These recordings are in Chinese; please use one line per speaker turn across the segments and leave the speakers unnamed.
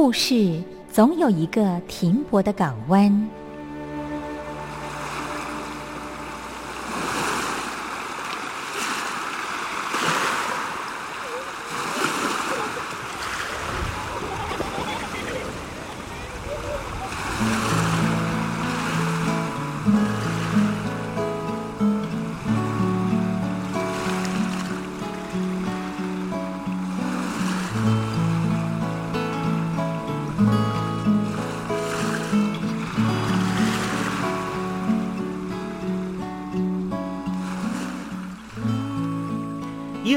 故事总有一个停泊的港湾。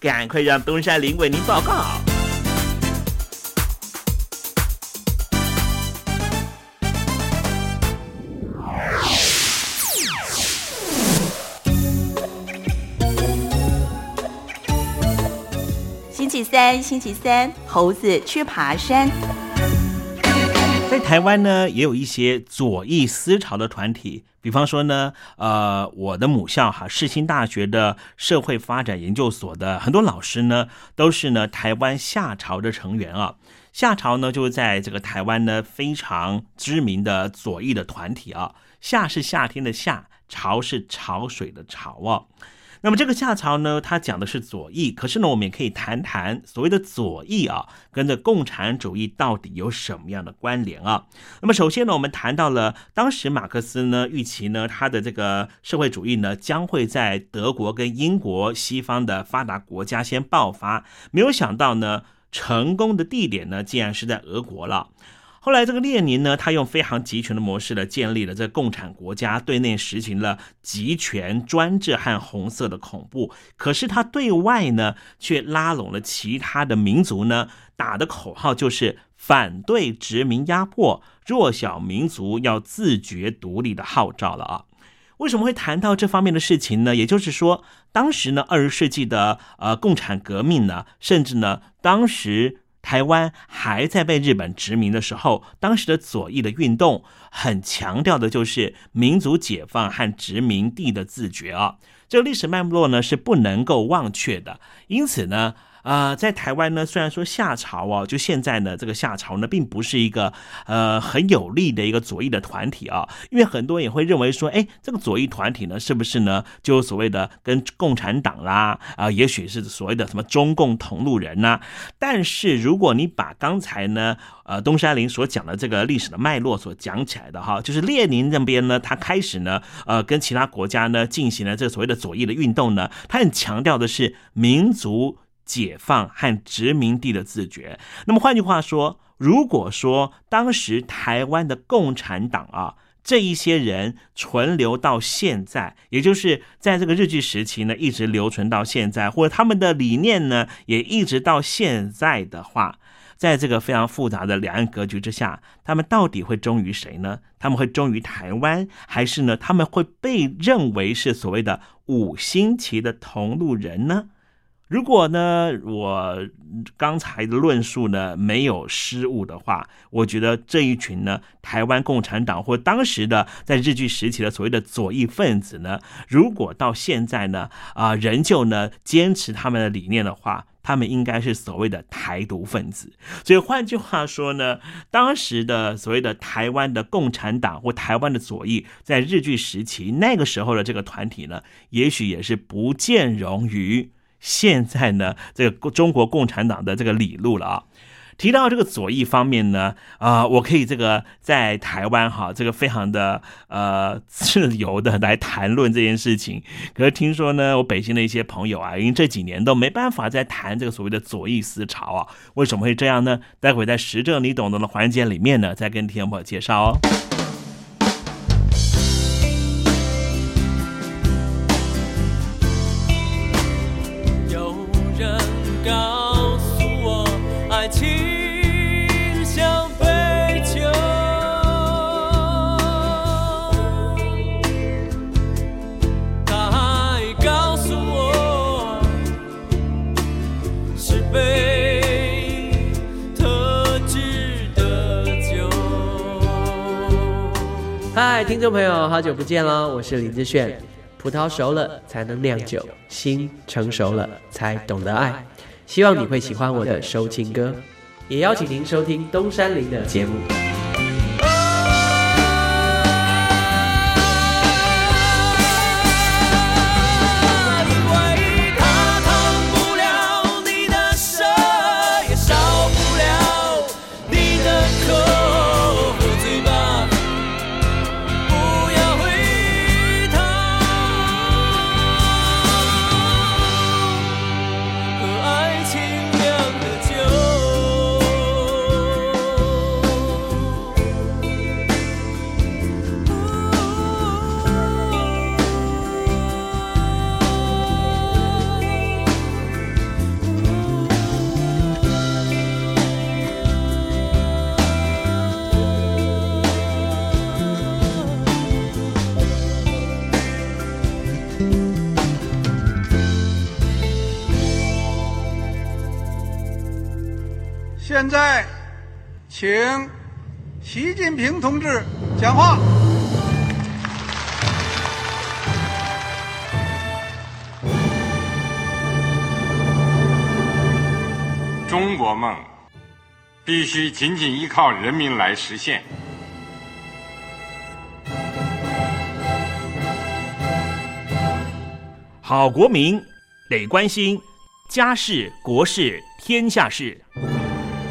赶快让东山林为您报告。
星期三，星期三，猴子去爬山。
在台湾呢，也有一些左翼思潮的团体，比方说呢，呃，我的母校哈世新大学的社会发展研究所的很多老师呢，都是呢台湾夏朝的成员啊。夏朝呢，就是在这个台湾呢非常知名的左翼的团体啊。夏是夏天的夏，潮是潮水的潮啊。那么这个夏朝呢，它讲的是左翼，可是呢，我们也可以谈谈所谓的左翼啊，跟这共产主义到底有什么样的关联啊？那么首先呢，我们谈到了当时马克思呢预期呢，他的这个社会主义呢将会在德国跟英国西方的发达国家先爆发，没有想到呢，成功的地点呢竟然是在俄国了。后来，这个列宁呢，他用非常集权的模式呢，建立了这共产国家，对内实行了集权专制和红色的恐怖。可是他对外呢，却拉拢了其他的民族呢，打的口号就是反对殖民压迫，弱小民族要自觉独立的号召了啊。为什么会谈到这方面的事情呢？也就是说，当时呢，二十世纪的呃共产革命呢，甚至呢，当时。台湾还在被日本殖民的时候，当时的左翼的运动很强调的就是民族解放和殖民地的自觉啊，这个历史脉络呢是不能够忘却的。因此呢。啊，在台湾呢，虽然说夏朝啊，就现在呢，这个夏朝呢，并不是一个呃很有力的一个左翼的团体啊，因为很多人也会认为说，哎，这个左翼团体呢，是不是呢，就所谓的跟共产党啦啊，也许是所谓的什么中共同路人呐？但是如果你把刚才呢，呃，东山林所讲的这个历史的脉络所讲起来的哈，就是列宁那边呢，他开始呢，呃，跟其他国家呢进行了这所谓的左翼的运动呢，他很强调的是民族。解放和殖民地的自觉。那么换句话说，如果说当时台湾的共产党啊，这一些人存留到现在，也就是在这个日据时期呢，一直留存到现在，或者他们的理念呢，也一直到现在的话，在这个非常复杂的两岸格局之下，他们到底会忠于谁呢？他们会忠于台湾，还是呢？他们会被认为是所谓的五星旗的同路人呢？如果呢，我刚才的论述呢没有失误的话，我觉得这一群呢，台湾共产党或当时的在日据时期的所谓的左翼分子呢，如果到现在呢，啊，仍旧呢坚持他们的理念的话，他们应该是所谓的台独分子。所以换句话说呢，当时的所谓的台湾的共产党或台湾的左翼，在日据时期那个时候的这个团体呢，也许也是不见容于。现在呢，这个中国共产党的这个理路了啊。提到这个左翼方面呢，啊，我可以这个在台湾哈，这个非常的呃自由的来谈论这件事情。可是听说呢，我北京的一些朋友啊，因为这几年都没办法再谈这个所谓的左翼思潮啊，为什么会这样呢？待会在实证你懂得的环节里面呢，再跟听众朋友介绍哦。
听众朋友，好久不见喽，我是林志炫。葡萄熟了才能酿酒，心成熟了才懂得爱。希望你会喜欢我的收听歌，也邀请您收听东山林的节目。
请习近平同志讲话。
中国梦必须紧紧依靠人民来实现。
好国民得关心家事、国事、天下事。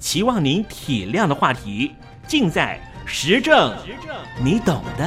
期望您体谅的话题，尽在时政，你懂的。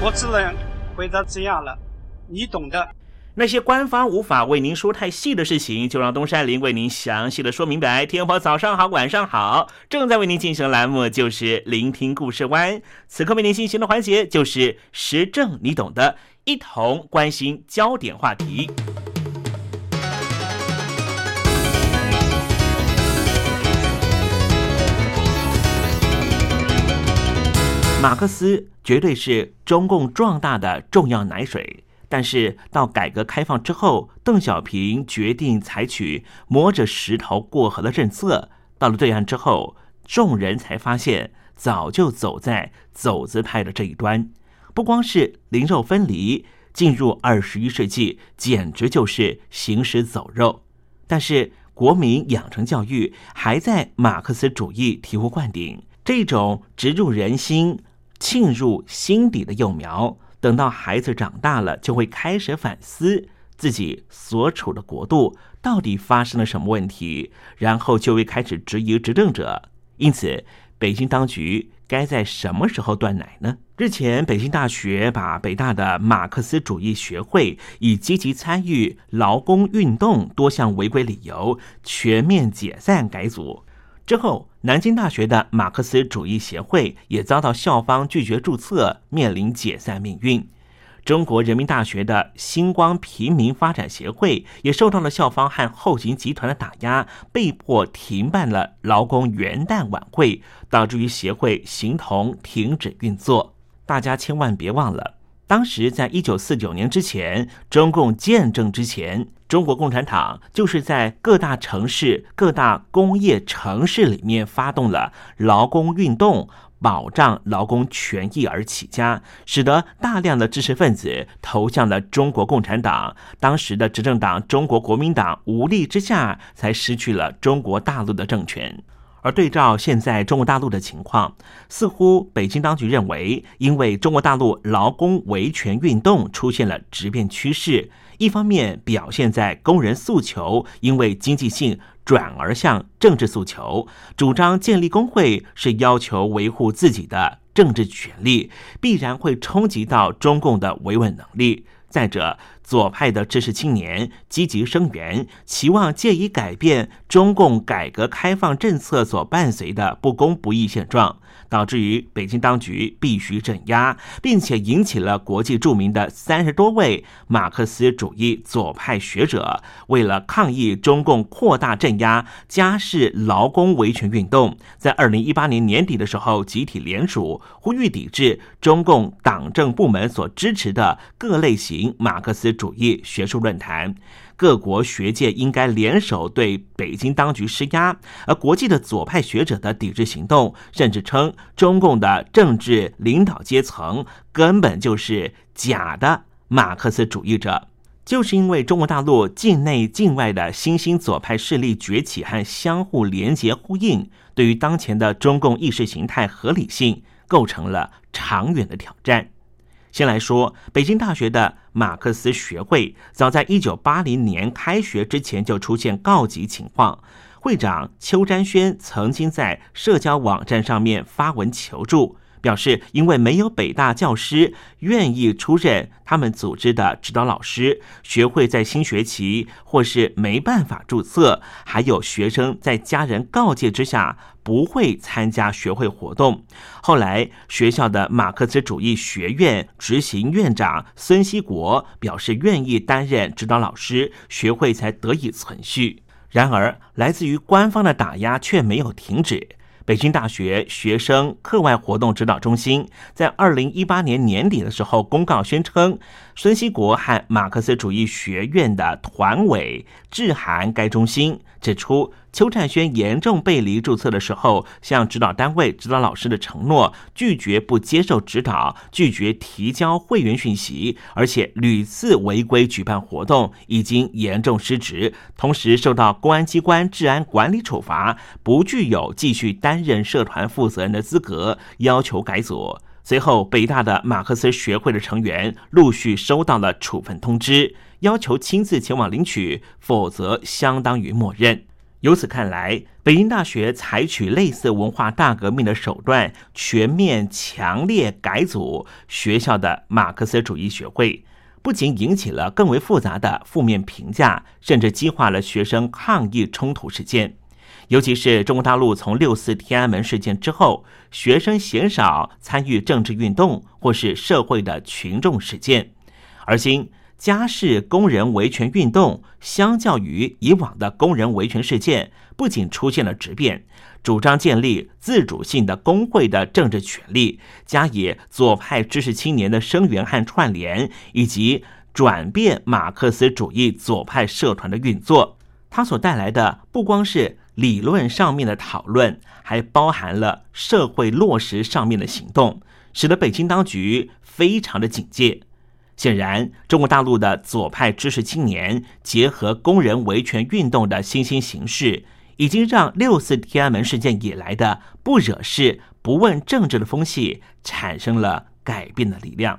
我只能回答这样了，你懂的。
那些官方无法为您说太细的事情，就让东山林为您详细的说明白。天婆早上好，晚上好，正在为您进行的栏目就是聆听故事湾。此刻为您进行的环节就是时政，你懂的，一同关心焦点话题。马克思绝对是中共壮大的重要奶水。但是到改革开放之后，邓小平决定采取摸着石头过河的政策。到了对岸之后，众人才发现早就走在走资派的这一端。不光是灵肉分离，进入二十一世纪，简直就是行尸走肉。但是国民养成教育还在马克思主义醍醐灌顶，这种植入人心、沁入心底的幼苗。等到孩子长大了，就会开始反思自己所处的国度到底发生了什么问题，然后就会开始质疑执政者。因此，北京当局该在什么时候断奶呢？日前，北京大学把北大的马克思主义学会以积极参与劳工运动多项违规理由全面解散改组。之后，南京大学的马克思主义协会也遭到校方拒绝注册，面临解散命运。中国人民大学的星光平民发展协会也受到了校方和后勤集团的打压，被迫停办了劳工元旦晚会，导致于协会形同停止运作。大家千万别忘了。当时，在一九四九年之前，中共建政之前，中国共产党就是在各大城市、各大工业城市里面发动了劳工运动，保障劳工权益而起家，使得大量的知识分子投向了中国共产党。当时的执政党中国国民党无力之下，才失去了中国大陆的政权。而对照现在中国大陆的情况，似乎北京当局认为，因为中国大陆劳工维权运动出现了质变趋势，一方面表现在工人诉求因为经济性转而向政治诉求，主张建立工会是要求维护自己的政治权利，必然会冲击到中共的维稳能力。再者，左派的知识青年积极声援，期望借以改变中共改革开放政策所伴随的不公不义现状。导致于北京当局必须镇压，并且引起了国际著名的三十多位马克思主义左派学者，为了抗议中共扩大镇压家事劳工维权运动，在二零一八年年底的时候集体联署，呼吁抵制中共党政部门所支持的各类型马克思主义学术论坛。各国学界应该联手对北京当局施压，而国际的左派学者的抵制行动，甚至称中共的政治领导阶层根本就是假的马克思主义者。就是因为中国大陆境内境外的新兴左派势力崛起和相互连结呼应，对于当前的中共意识形态合理性构成了长远的挑战。先来说，北京大学的马克思学会，早在一九八零年开学之前就出现告急情况。会长邱占轩曾经在社交网站上面发文求助。表示，因为没有北大教师愿意出任他们组织的指导老师，学会在新学期或是没办法注册，还有学生在家人告诫之下不会参加学会活动。后来，学校的马克思主义学院执行院长孙锡国表示愿意担任指导老师，学会才得以存续。然而，来自于官方的打压却没有停止。北京大学学生课外活动指导中心在二零一八年年底的时候公告宣称，孙锡国和马克思主义学院的团委致函该中心，指出。邱占轩严重背离注册的时候，向指导单位、指导老师的承诺，拒绝不接受指导，拒绝提交会员讯息，而且屡次违规举办活动，已经严重失职，同时受到公安机关治安管理处罚，不具有继续担任社团负责人的资格，要求改组。随后，北大的马克思学会的成员陆续收到了处分通知，要求亲自前往领取，否则相当于默认。由此看来，北京大学采取类似文化大革命的手段，全面强烈改组学校的马克思主义学会，不仅引起了更为复杂的负面评价，甚至激化了学生抗议冲突事件。尤其是中国大陆从六四天安门事件之后，学生鲜少参与政治运动或是社会的群众事件，而今。家事工人维权运动，相较于以往的工人维权事件，不仅出现了质变，主张建立自主性的工会的政治权利，加以左派知识青年的声援和串联，以及转变马克思主义左派社团的运作，它所带来的不光是理论上面的讨论，还包含了社会落实上面的行动，使得北京当局非常的警戒。显然，中国大陆的左派知识青年结合工人维权运动的新兴形式，已经让六四天安门事件以来的不惹事、不问政治的风气产生了改变的力量。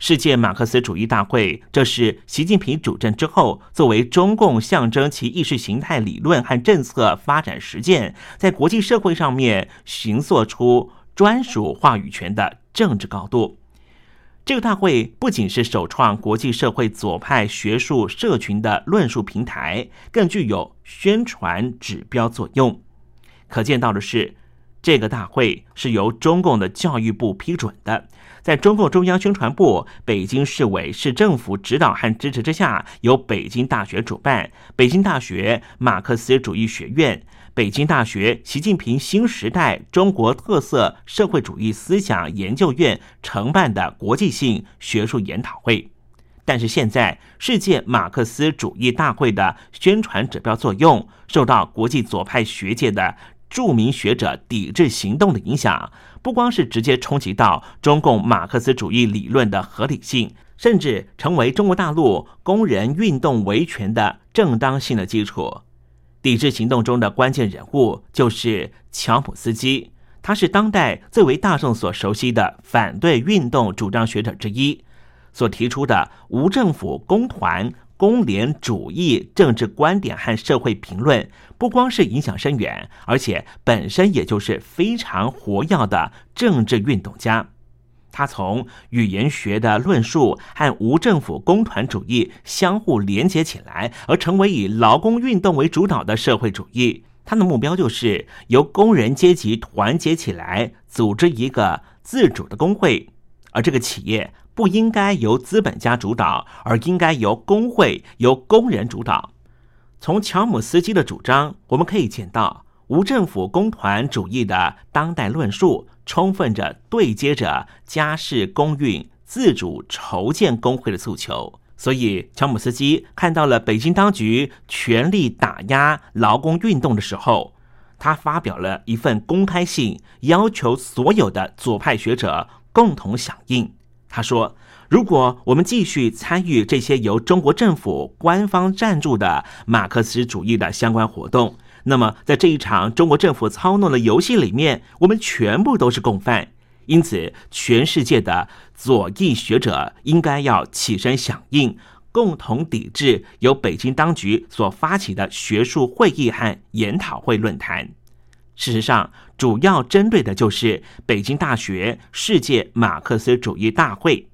世界马克思主义大会，这是习近平主政之后，作为中共象征其意识形态理论和政策发展实践，在国际社会上面行塑出专属话语权的政治高度。这个大会不仅是首创国际社会左派学术社群的论述平台，更具有宣传指标作用。可见到的是，这个大会是由中共的教育部批准的，在中共中央宣传部、北京市委市政府指导和支持之下，由北京大学主办，北京大学马克思主义学院。北京大学习近平新时代中国特色社会主义思想研究院承办的国际性学术研讨会，但是现在世界马克思主义大会的宣传指标作用受到国际左派学界的著名学者抵制行动的影响，不光是直接冲击到中共马克思主义理论的合理性，甚至成为中国大陆工人运动维权的正当性的基础。抵制行动中的关键人物就是乔姆斯基，他是当代最为大众所熟悉的反对运动主张学者之一，所提出的无政府工团工联主义政治观点和社会评论，不光是影响深远，而且本身也就是非常活跃的政治运动家。他从语言学的论述和无政府工团主义相互连接起来，而成为以劳工运动为主导的社会主义。他的目标就是由工人阶级团结起来，组织一个自主的工会，而这个企业不应该由资本家主导，而应该由工会、由工人主导。从乔姆斯基的主张，我们可以见到无政府工团主义的当代论述。充分着对接着家事公运自主筹建工会的诉求，所以乔姆斯基看到了北京当局全力打压劳工运动的时候，他发表了一份公开信，要求所有的左派学者共同响应。他说：“如果我们继续参与这些由中国政府官方赞助的马克思主义的相关活动，那么在这一场中国政府操弄的游戏里面，我们全部都是共犯。因此，全世界的左翼学者应该要起身响应，共同抵制由北京当局所发起的学术会议和研讨会论坛。事实上，主要针对的就是北京大学世界马克思主义大会，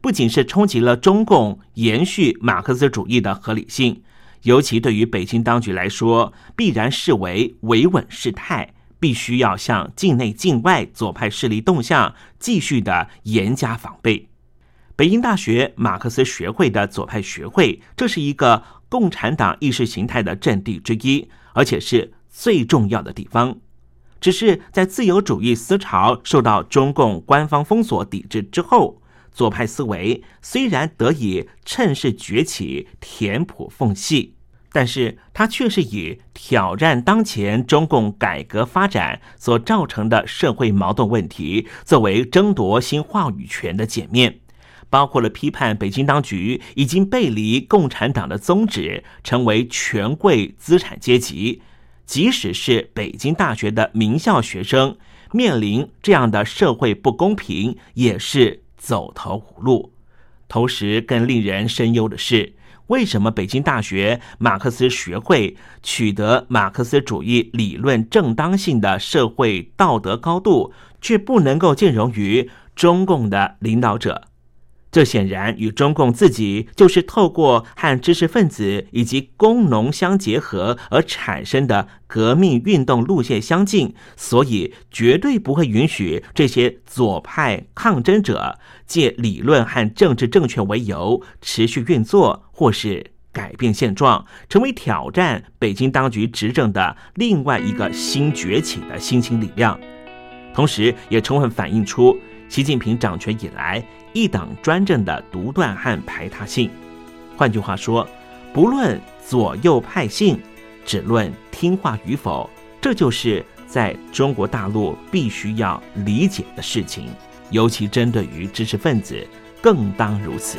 不仅是冲击了中共延续马克思主义的合理性，尤其对于北京当局来说，必然视为维稳事态。必须要向境内、境外左派势力动向继续的严加防备。北京大学马克思学会的左派学会，这是一个共产党意识形态的阵地之一，而且是最重要的地方。只是在自由主义思潮受到中共官方封锁抵制之后，左派思维虽然得以趁势崛起，填补缝隙。但是，它却是以挑战当前中共改革发展所造成的社会矛盾问题作为争夺新话语权的检面，包括了批判北京当局已经背离共产党的宗旨，成为权贵资产阶级。即使是北京大学的名校学生，面临这样的社会不公平，也是走投无路。同时，更令人深忧的是。为什么北京大学马克思学会取得马克思主义理论正当性的社会道德高度，却不能够兼容于中共的领导者？这显然与中共自己就是透过和知识分子以及工农相结合而产生的革命运动路线相近，所以绝对不会允许这些左派抗争者借理论和政治正确为由持续运作，或是改变现状，成为挑战北京当局执政的另外一个新崛起的新兴力量，同时也充分反映出。习近平掌权以来，一党专政的独断和排他性。换句话说，不论左右派性，只论听话与否，这就是在中国大陆必须要理解的事情。尤其针对于知识分子，更当如此。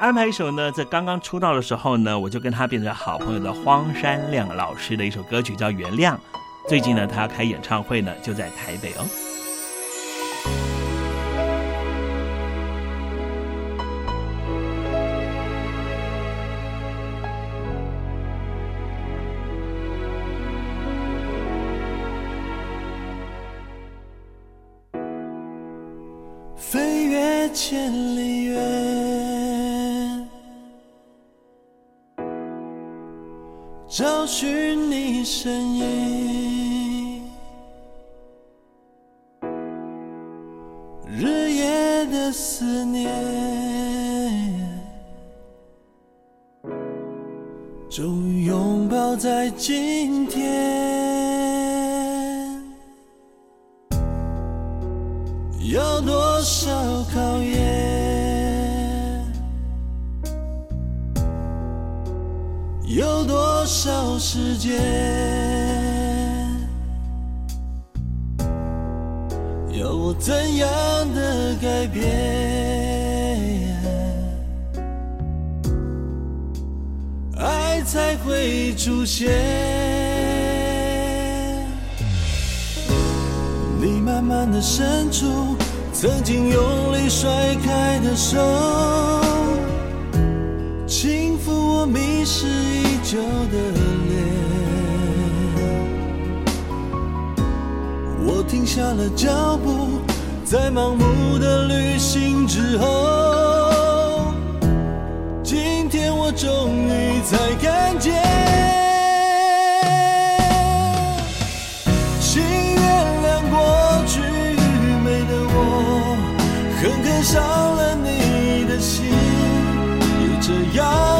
安排一首呢，在刚刚出道的时候呢，我就跟他变成好朋友的荒山亮老师的一首歌曲叫《原谅》。最近呢，他要开演唱会呢，就在台北哦。
爱的手轻抚我迷失已久的脸。我停下了脚步在盲目的旅行之后今天我终于才看见请原谅过去愚昧的我狠狠伤只
要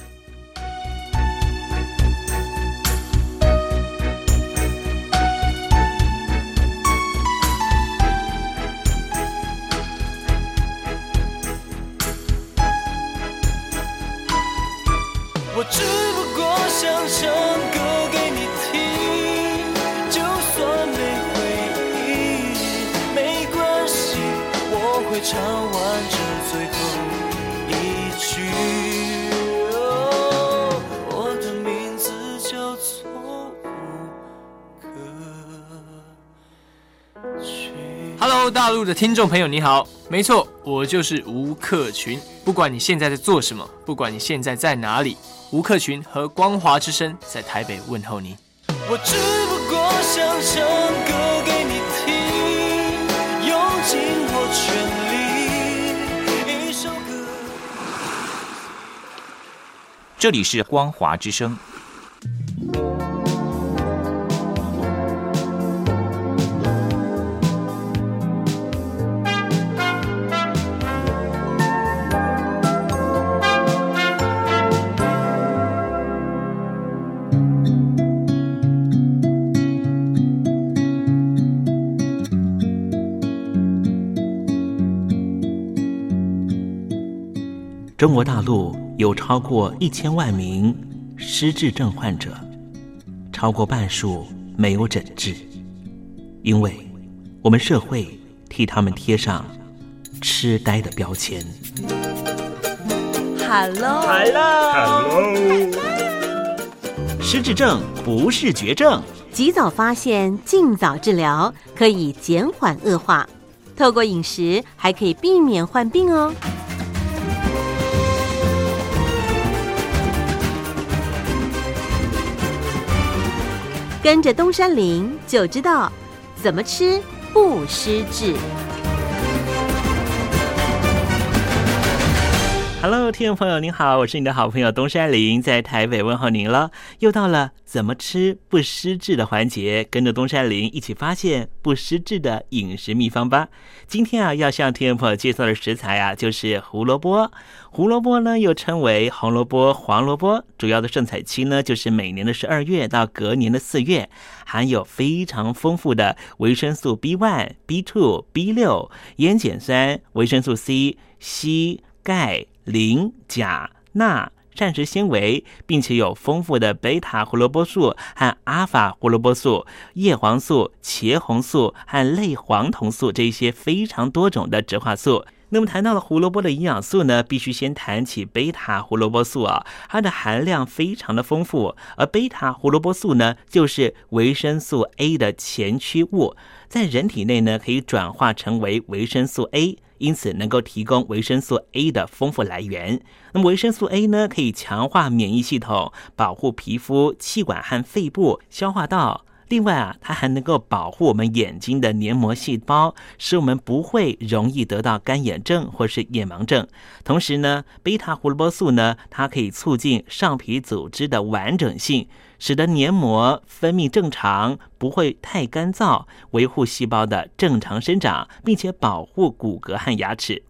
想唱歌给你听，就算没回应，没关系，我会唱完这最后一句。我的名字叫做。
Hello，大陆的听众朋友，你好，没错，我就是吴克群。不管你现在在做什么，不管你现在在哪里，吴克群和光华之声在台北问候你。
我只不过想唱歌给你听，用尽我全力，一首歌。
这里是光华之声。
中国大陆有超过一千万名失智症患者，超过半数没有诊治，因为我们社会替他们贴上痴呆的标签。Hello，Hello，失智症不是绝症，
及早发现，尽早治疗，可以减缓恶化。透过饮食，还可以避免患病哦。跟着东山林就知道怎么吃不失智。
Hello，听众朋友您好，我是你的好朋友东山林，在台北问候您了。又到了怎么吃不失智的环节，跟着东山林一起发现不失智的饮食秘方吧。今天啊，要向听众朋友介绍的食材啊，就是胡萝卜。胡萝卜呢，又称为红萝卜、黄萝卜，主要的盛产期呢，就是每年的十二月到隔年的四月，含有非常丰富的维生素 B one、B two、B 六、烟碱酸、维生素 C、硒、钙。磷、钾、钠、膳食纤维，并且有丰富的贝塔胡萝卜素和阿尔法胡萝卜素、叶黄素、茄红素和类黄酮素这些非常多种的植化素。那么谈到了胡萝卜的营养素呢，必须先谈起贝塔胡萝卜素啊，它的含量非常的丰富，而贝塔胡萝卜素呢，就是维生素 A 的前驱物，在人体内呢可以转化成为维生素 A。因此能够提供维生素 A 的丰富来源。那么维生素 A 呢，可以强化免疫系统，保护皮肤、气管和肺部、消化道。另外啊，它还能够保护我们眼睛的黏膜细胞，使我们不会容易得到干眼症或是眼盲症。同时呢，贝塔胡萝卜素呢，它可以促进上皮组织的完整性，使得黏膜分泌正常，不会太干燥，维护细胞的正常生长，并且保护骨骼和牙齿。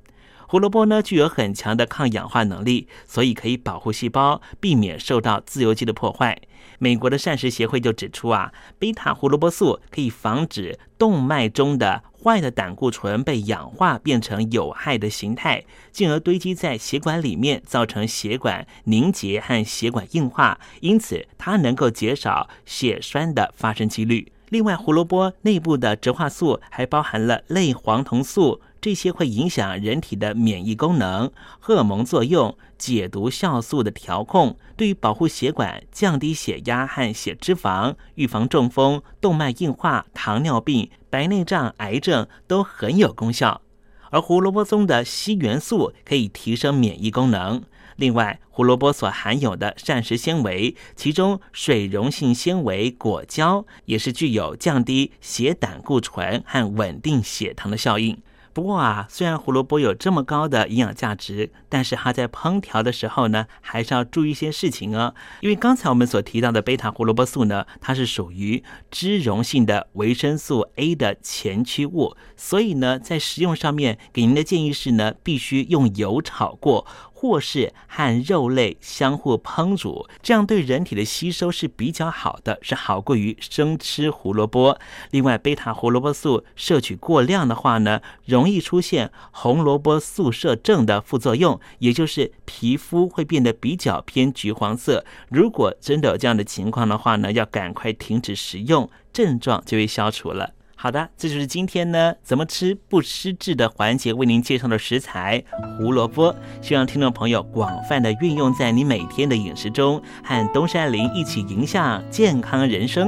胡萝卜呢具有很强的抗氧化能力，所以可以保护细胞，避免受到自由基的破坏。美国的膳食协会就指出啊，贝塔胡萝卜素可以防止动脉中的坏的胆固醇被氧化变成有害的形态，进而堆积在血管里面，造成血管凝结和血管硬化。因此，它能够减少血栓的发生几率。另外，胡萝卜内部的植化素还包含了类黄酮素。这些会影响人体的免疫功能、荷尔蒙作用、解毒酵素的调控，对于保护血管、降低血压和血脂肪、预防中风、动脉硬化、糖尿病、白内障、癌症都很有功效。而胡萝卜中的硒元素可以提升免疫功能。另外，胡萝卜所含有的膳食纤维，其中水溶性纤维果胶也是具有降低血胆固醇和稳定血糖的效应。不过啊，虽然胡萝卜有这么高的营养价值，但是它在烹调的时候呢，还是要注意一些事情哦。因为刚才我们所提到的贝塔胡萝卜素呢，它是属于脂溶性的维生素 A 的前驱物，所以呢，在食用上面给您的建议是呢，必须用油炒过。或是和肉类相互烹煮，这样对人体的吸收是比较好的，是好过于生吃胡萝卜。另外，贝塔胡萝卜素摄取过量的话呢，容易出现红萝卜素摄症的副作用，也就是皮肤会变得比较偏橘黄色。如果真的有这样的情况的话呢，要赶快停止食用，症状就会消除了。好的，这就是今天呢怎么吃不失智的环节为您介绍的食材胡萝卜，希望听众朋友广泛的运用在你每天的饮食中，和东山林一起迎向健康人生。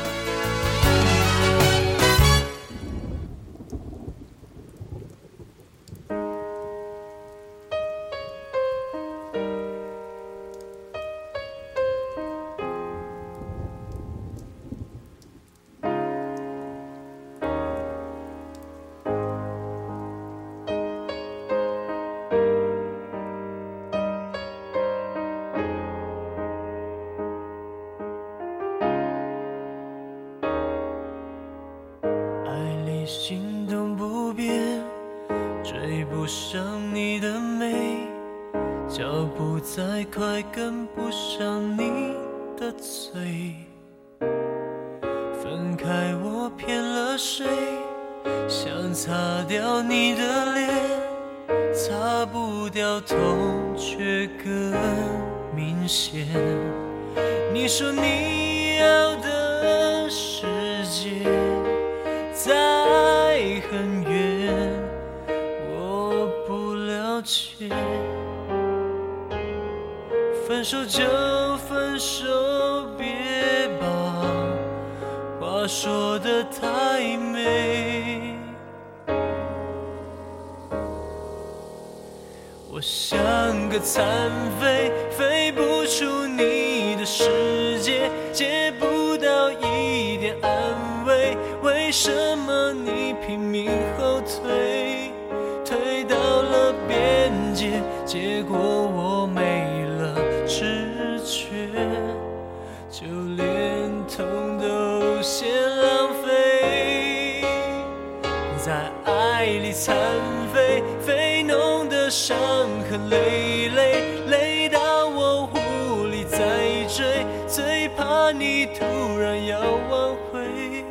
怕你突然要挽回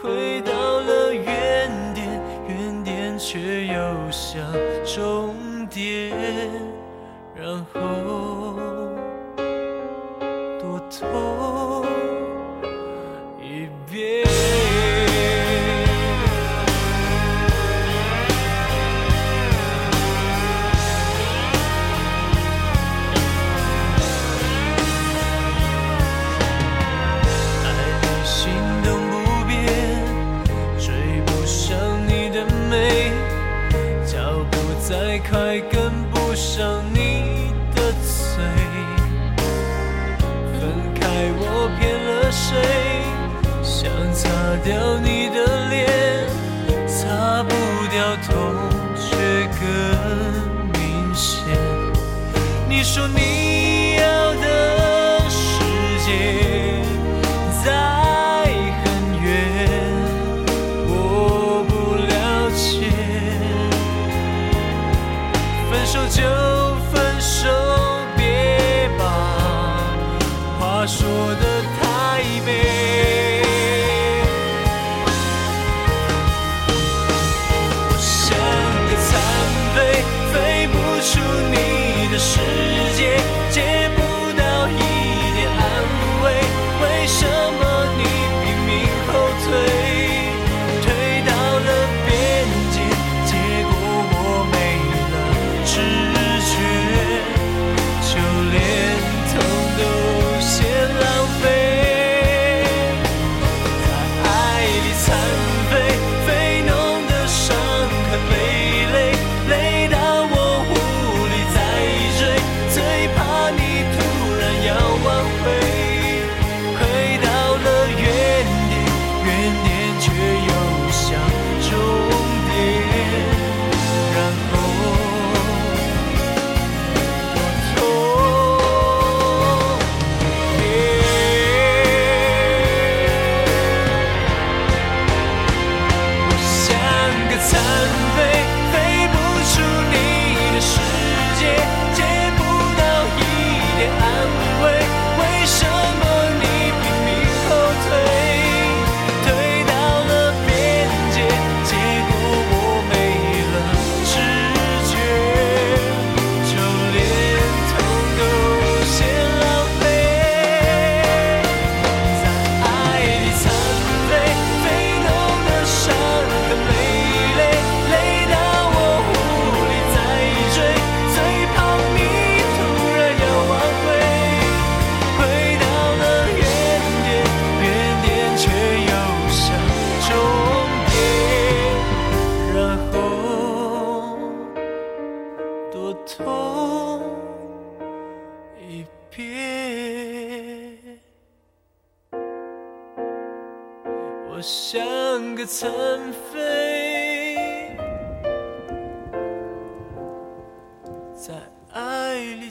回到了原点原点却又像终点然后多痛掉你的脸擦不掉痛却更明显你说你痛一遍我像个残废在爱里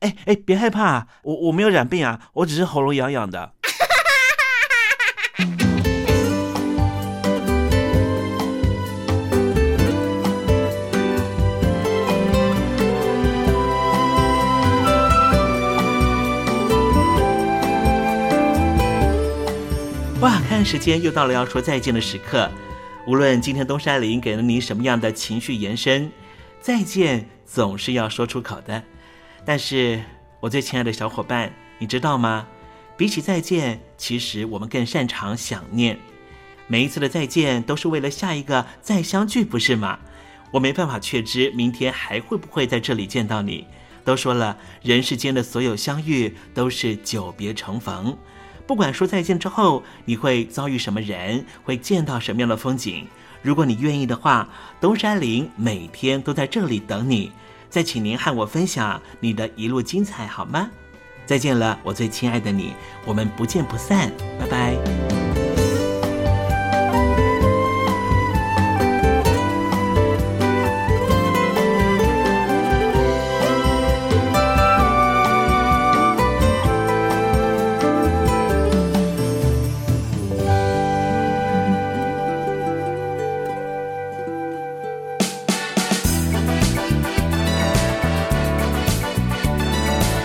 哎哎，别害怕，我我没有染病啊，我只是喉咙痒痒的。哇，看时间又到了要说再见的时刻，无论今天东山林给了你什么样的情绪延伸，再见总是要说出口的。但是，我最亲爱的小伙伴，你知道吗？比起再见，其实我们更擅长想念。每一次的再见，都是为了下一个再相聚，不是吗？我没办法确知明天还会不会在这里见到你。都说了，人世间的所有相遇都是久别重逢。不管说再见之后，你会遭遇什么人，会见到什么样的风景。如果你愿意的话，东山林每天都在这里等你。再请您和我分享你的一路精彩，好吗？再见了，我最亲爱的你，我们不见不散，拜拜。